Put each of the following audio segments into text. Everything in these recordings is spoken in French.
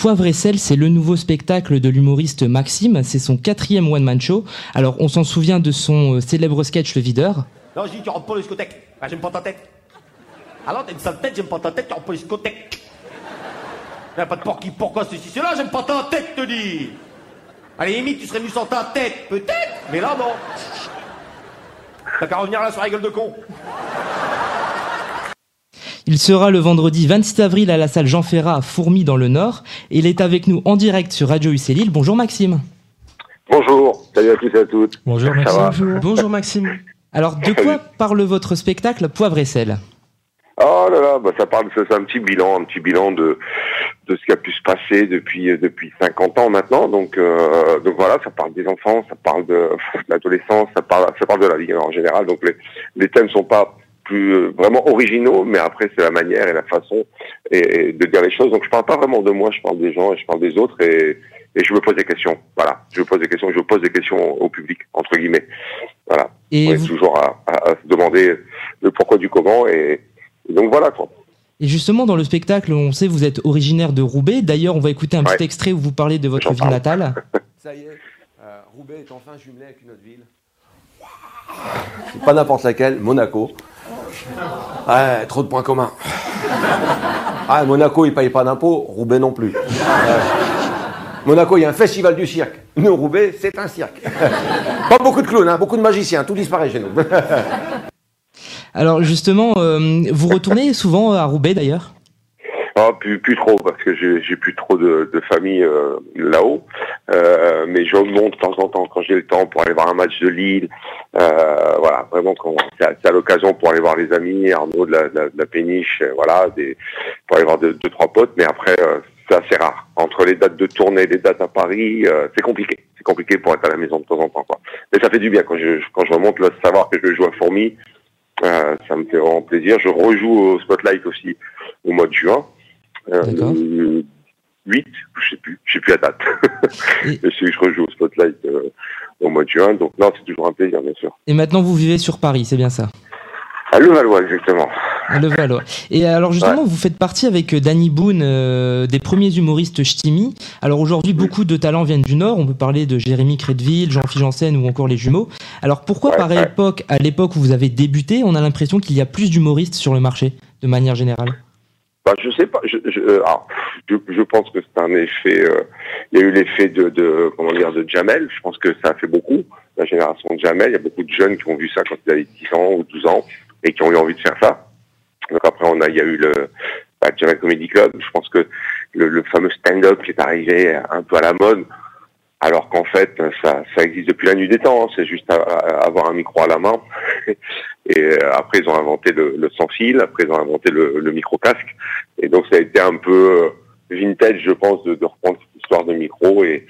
Poivre et sel, c'est le nouveau spectacle de l'humoriste Maxime. C'est son quatrième one-man show. Alors, on s'en souvient de son euh, célèbre sketch Le Videur. Non, je dis, tu rentres pas discothèque. Ah, j'aime pas ta tête. Alors, t'as une sale tête, j'aime pas ta tête, tu rentres pas discothèque. Y'a pas de porc qui pourquoi ceci, c'est là, j'aime pas ta tête, te dis. Allez, limite, tu serais venu sans ta tête, peut-être, mais là, non. T'as qu'à revenir là sur la gueule de con. Il sera le vendredi 26 avril à la salle Jean Ferrat à Fourmi dans le Nord. Et il est avec nous en direct sur Radio UC Lille. Bonjour Maxime. Bonjour, salut à tous et à toutes. Bonjour Maxime. Bonjour Maxime. Alors, de quoi parle votre spectacle Poivre et sel? Oh là là, bah ça parle, c'est un petit bilan, un petit bilan de de ce qui a pu se passer depuis euh, depuis 50 ans maintenant. Donc euh, donc voilà, ça parle des enfants, ça parle de, de l'adolescence, ça parle ça parle de la vie en général. Donc les les thèmes sont pas plus euh, vraiment originaux, mais après c'est la manière et la façon et, et de dire les choses. Donc je parle pas vraiment de moi, je parle des gens et je parle des autres et et je me pose des questions. Voilà, je me pose des questions, je pose des questions au public entre guillemets. Voilà. Et, on est toujours à, à- à se demander le pourquoi du comment et, et donc voilà quoi. et justement, dans le spectacle, on sait que vous êtes originaire de Roubaix. D'ailleurs, on va écouter un petit extrait où vous parlez de votre ville parle. natale. Ça y est, euh, Roubaix est enfin jumelé avec une autre ville. Pas n'importe laquelle, Monaco. Ouais, trop de points communs. Ah, Monaco, il paye pas d'impôts, Roubaix non plus. Ouais. Monaco, il y a un festival du cirque. Nous, Roubaix, c'est un cirque. Pas beaucoup de clowns, hein, beaucoup de magiciens, tout disparaît chez nous. Alors, justement, euh, vous retournez souvent à Roubaix d'ailleurs? Ah, plus, plus trop, parce que j'ai plus trop de, de famille euh, là-haut. Euh, mais je remonte de temps en temps quand j'ai le temps pour aller voir un match de Lille. Vraiment, quand- c'est à, l'occasion pour aller voir les amis, Arnaud de la, de la- de la péniche, euh, voilà, des, pour aller voir deux, deux, trois potes. Mais après, euh, c'est assez rare. Entre les dates de tournée, les dates à Paris, euh, c'est compliqué. C'est compliqué pour être à la maison de temps en temps. Quoi. Mais ça fait du bien quand je, quand je remonte, là, savoir que je joue à Fourmi. Euh, ça me fait vraiment plaisir. Je rejoue au Spotlight aussi au mois de juin. Euh, D'accord. le 8, je sais plus, je sais plus la date. Et- je je rejoue au Spotlight au mois de juin, donc non, c'est toujours un plaisir, bien sûr. Et maintenant, vous vivez sur Paris, c'est bien ça? À Levallois, exactement. À Levallois. Et alors justement, vous faites partie avec euh, Danny Boone euh, des premiers humoristes ch'timi. Alors aujourd'hui, beaucoup de talents viennent du Nord. On peut parler de Jérémy Crédville, Jean-Philippe Janssen ou encore les jumeaux. Alors pourquoi, Ouais, par ouais. époque, à l'époque où vous avez débuté, on a l'impression qu'il y a plus d'humoristes sur le marché, de manière générale? Bah, je sais pas. Euh, je, pense que c'est un effet. euh, il y a eu l'effet de, comment dire de Jamel. Je pense que ça a fait beaucoup. La génération de Jamel. Il y a beaucoup de jeunes qui ont vu ça quand ils avaient 10 ans ou 12 ans et qui ont eu envie de faire ça. Donc après, on a, il y a eu le bah, Jamel Comedy Club. Je pense que le, fameux stand-up qui est arrivé un peu à la mode. Alors qu'en fait, ça, existe depuis la nuit des temps. hein. C'est juste avoir un micro à la main. Et euh, après, ils ont inventé le, sans fil. Après, ils ont inventé le, le micro casque. Et donc ça a été un peu euh, vintage, je pense, de, reprendre cette histoire de micro et,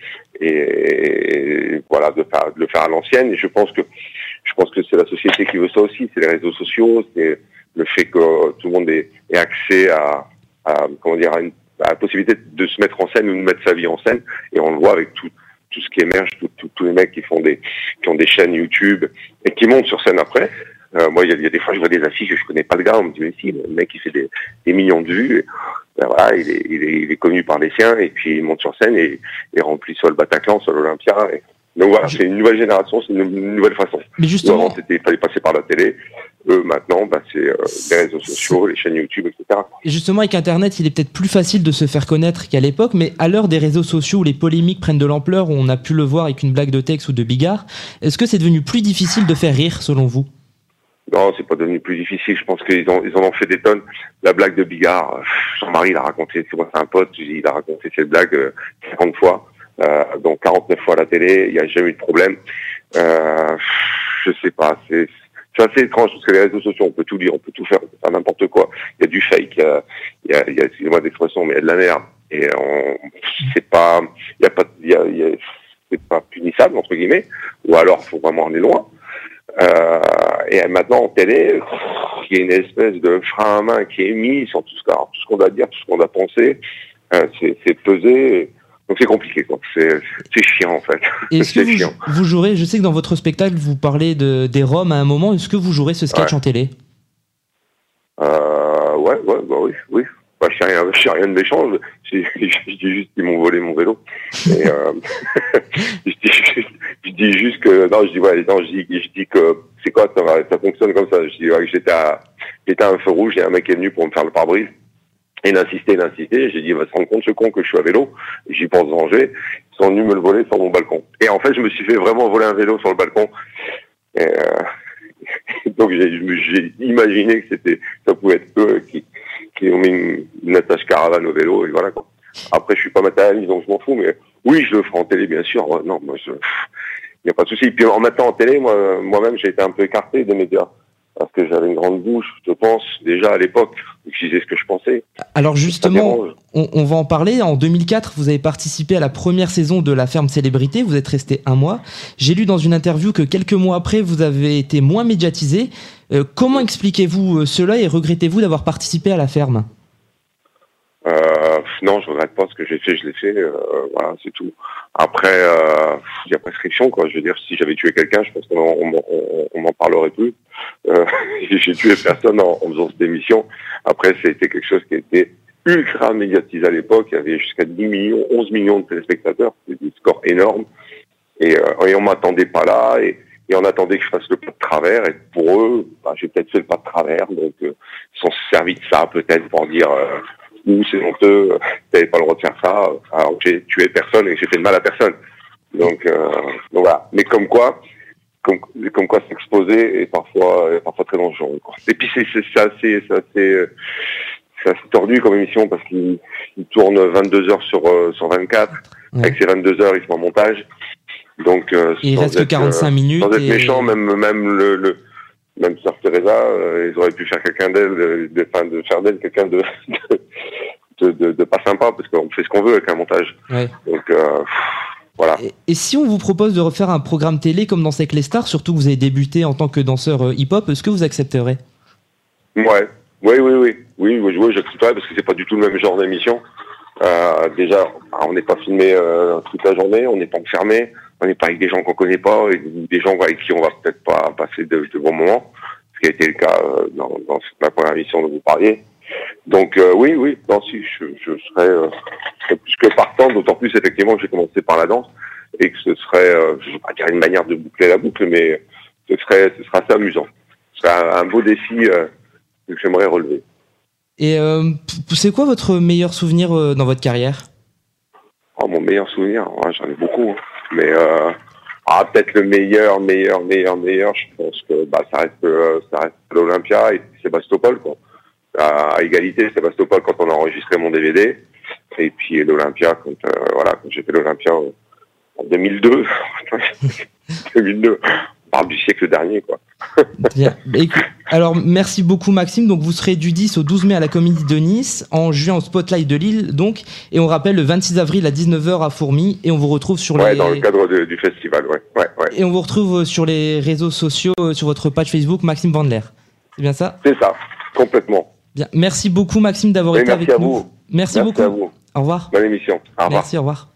voilà, de, le faire à l'ancienne. Et je pense que je pense que c'est la société qui veut ça aussi. C'est les réseaux sociaux, c'est le fait que tout le monde ait, accès à, comment dire à, la possibilité de se mettre en scène ou de mettre sa vie en scène. Et on le voit avec tout tout ce qui émerge, tous les mecs qui font des qui ont des chaînes YouTube et qui montent sur scène après. Euh, moi, il y, a- il y a des fois, je vois des affiches, je connais pas le gars, on me dit mais si, le mec il fait des, des millions de vues. Ben voilà, il est, il, est, il est connu par les siens et puis il monte sur scène et, et remplit soit le Bataclan, soit l'Olympia. Et... Donc voilà, c'est une nouvelle génération, c'est une, une nouvelle façon. Mais justement, avant, il fallait passer par la télé. Eux, maintenant, bah, c'est euh, les réseaux sociaux, les chaînes YouTube, etc. justement, avec Internet, il est peut-être plus facile de se faire connaître qu'à l'époque, mais à l'heure des réseaux sociaux où les polémiques prennent de l'ampleur, où on a pu le voir avec une blague de texte ou de Bigard, est-ce que c'est devenu plus difficile de faire rire selon vous? Non, c'est pas devenu plus difficile. Je pense qu'ils ont, ils en ont fait des tonnes. La blague de Bigard, euh, Jean-Marie l'a raconté, c'est moi, c'est un pote, il a raconté cette blague euh, 50 fois, euh, donc 49 fois à la télé, il n'y a jamais eu de problème. Euh, je sais pas, c'est, c'est assez étrange parce que les réseaux sociaux, on peut tout dire, on peut tout faire, on peut faire n'importe quoi. Il y a du fake, il y a, il y a, excusez-moi d'expression, mais il y a de la merde. Et on, c'est pas, il y a pas, il y a- c'est pas punissable entre guillemets, ou alors faut vraiment aller loin. Euh, et maintenant en télé, il y a une espèce de frein à main qui est mis sur tout ce, alors, tout ce qu'on va dire, tout ce qu'on va penser, euh, c'est, c'est pesé. Donc c'est compliqué, quoi. C'est, c'est chiant en fait. Et Est-ce que vous, chiant. vous jouerez, je sais que dans votre spectacle, vous parlez de, des Roms à un moment, est-ce que vous jouerez ce sketch Ouais. en télé? Euh, ouais, ouais, bah oui, oui. bah, je sais rien, je sais rien de méchant. Je, dis juste qu'ils m'ont volé mon vélo. Et, euh, je, dis, je, juste que non, je dis ouais, non, je dis, je dis que c'est quoi ça, fonctionne comme ça. Je dis ouais, j'étais à, j'étais un feu rouge, a un mec est venu pour me faire le pare-brise. Et il insistait. J'ai dit, va se rendre compte ce con que je suis à vélo. J'y pense danger. Ils sont venus me le voler sur mon balcon. Et en fait, je me suis fait vraiment voler un vélo sur le balcon. Et euh, donc j'ai imaginé que c'était, ça pouvait être eux qui, qui ont mis une, attache caravane au vélo. Et voilà. Après, je suis pas matérialiste, donc je m'en fous. Mais oui, je le ferai en télé, bien sûr. Non, il n'y a pas de souci. Puis en mettant en télé, moi, moi-même, j'ai été un peu écarté des médias parce que j'avais une grande bouche, je pense, déjà à l'époque, je disais ce que je pensais. Alors justement, on, va en parler. En 2004, vous avez participé à la première saison de La Ferme Célébrité, vous êtes resté un mois. J'ai lu dans une interview que quelques mois après, vous avez été moins médiatisé. Euh, comment expliquez-vous euh, cela et regrettez-vous d'avoir participé à La Ferme? Non, je regrette pas ce que j'ai fait, je l'ai fait. Euh, voilà, c'est tout. Après, euh, il y a prescription, quoi. Je veux dire, si j'avais tué quelqu'un, je pense qu'on on, m'en parlerait plus. Euh, j'ai tué personne en, faisant cette émission. Après, c'était quelque chose qui était ultra médiatisé à l'époque. Il y avait jusqu'à 10 millions, 11 millions de téléspectateurs. C'était des scores énormes. Et, euh, et on m'attendait pas là. Et, on attendait que je fasse le pas de travers. Et pour eux, bah, j'ai peut-être fait le pas de travers. Donc, euh, ils sont servis de ça peut-être pour dire ou c'est honteux, t'avais pas le droit de faire ça, alors que j'ai tué personne et j'ai fait de mal à personne. Donc, euh, donc voilà. Mais comme quoi, comme, comme quoi s'exposer est parfois, est parfois très dangereux. Quoi. Et puis c'est c'est assez, c'est assez, tordu comme émission parce qu'il tourne 22 heures sur euh, sur 24. Avec ces 22 heures, il fait un montage. Donc, euh, il reste que 45 euh, minutes. Sans être méchant, même même le, le même Sœur Teresa, euh, ils auraient pu faire quelqu'un d'elle, de, de, de, faire d'elle quelqu'un de, de, de, pas sympa, parce qu'on fait ce qu'on veut avec un montage. Donc, euh, voilà. Et, si on vous propose de refaire un programme télé comme dans Sec les Stars, surtout que vous avez débuté en tant que danseur euh, hip-hop, est-ce que vous accepterez? Ouais, oui, oui, oui, oui, oui, oui j'accepterais parce que c'est pas du tout le même genre d'émission. Euh, déjà, on n'est pas filmé euh, toute la journée, on n'est pas enfermé on n'est pas avec des gens qu'on connaît pas, et des gens avec qui on va peut-être pas passer de, bons moments, ce qui a été le cas euh, dans, dans la première mission dont vous parliez. Donc euh, oui, oui, non, si, je, je serais, euh, plus que partant, d'autant plus effectivement que j'ai commencé par la danse et que ce serait, je ne vais pas dire une manière de boucler la boucle, mais ce serait, ce serait assez amusant. Ce serait un, beau défi que j'aimerais relever. Et c'est quoi votre meilleur souvenir dans votre carrière? Oh, Mon meilleur souvenir, j'en ai beaucoup. Hein. Mais euh, ah, peut-être le meilleur, meilleur, meilleur, meilleur, je pense que bah, ça reste, euh, ça reste l'Olympia et Sébastopol. Quoi. À, égalité, Sébastopol quand on a enregistré mon DVD. Et puis l'Olympia quand, euh, voilà, quand j'ai fait l'Olympia en 2002. 2002 parle du siècle dernier, quoi. Bien. Alors, merci beaucoup, Maxime. Donc, vous serez du 10 au 12 mai à la Comédie de Nice, en juin au Spotlight de Lille, donc, et on rappelle le 26 avril à 19h à Fourmi, et on vous retrouve sur ouais, dans le cadre du festival, ouais. ouais, ouais. Et on vous retrouve sur les réseaux sociaux, euh, sur votre page Facebook, Maxime Vandler. C'est bien ça? C'est ça, complètement. Bien. Merci beaucoup, Maxime, d'avoir été avec nous. Merci, merci beaucoup. À vous. Au revoir. Bonne émission. Au revoir. Merci, au revoir.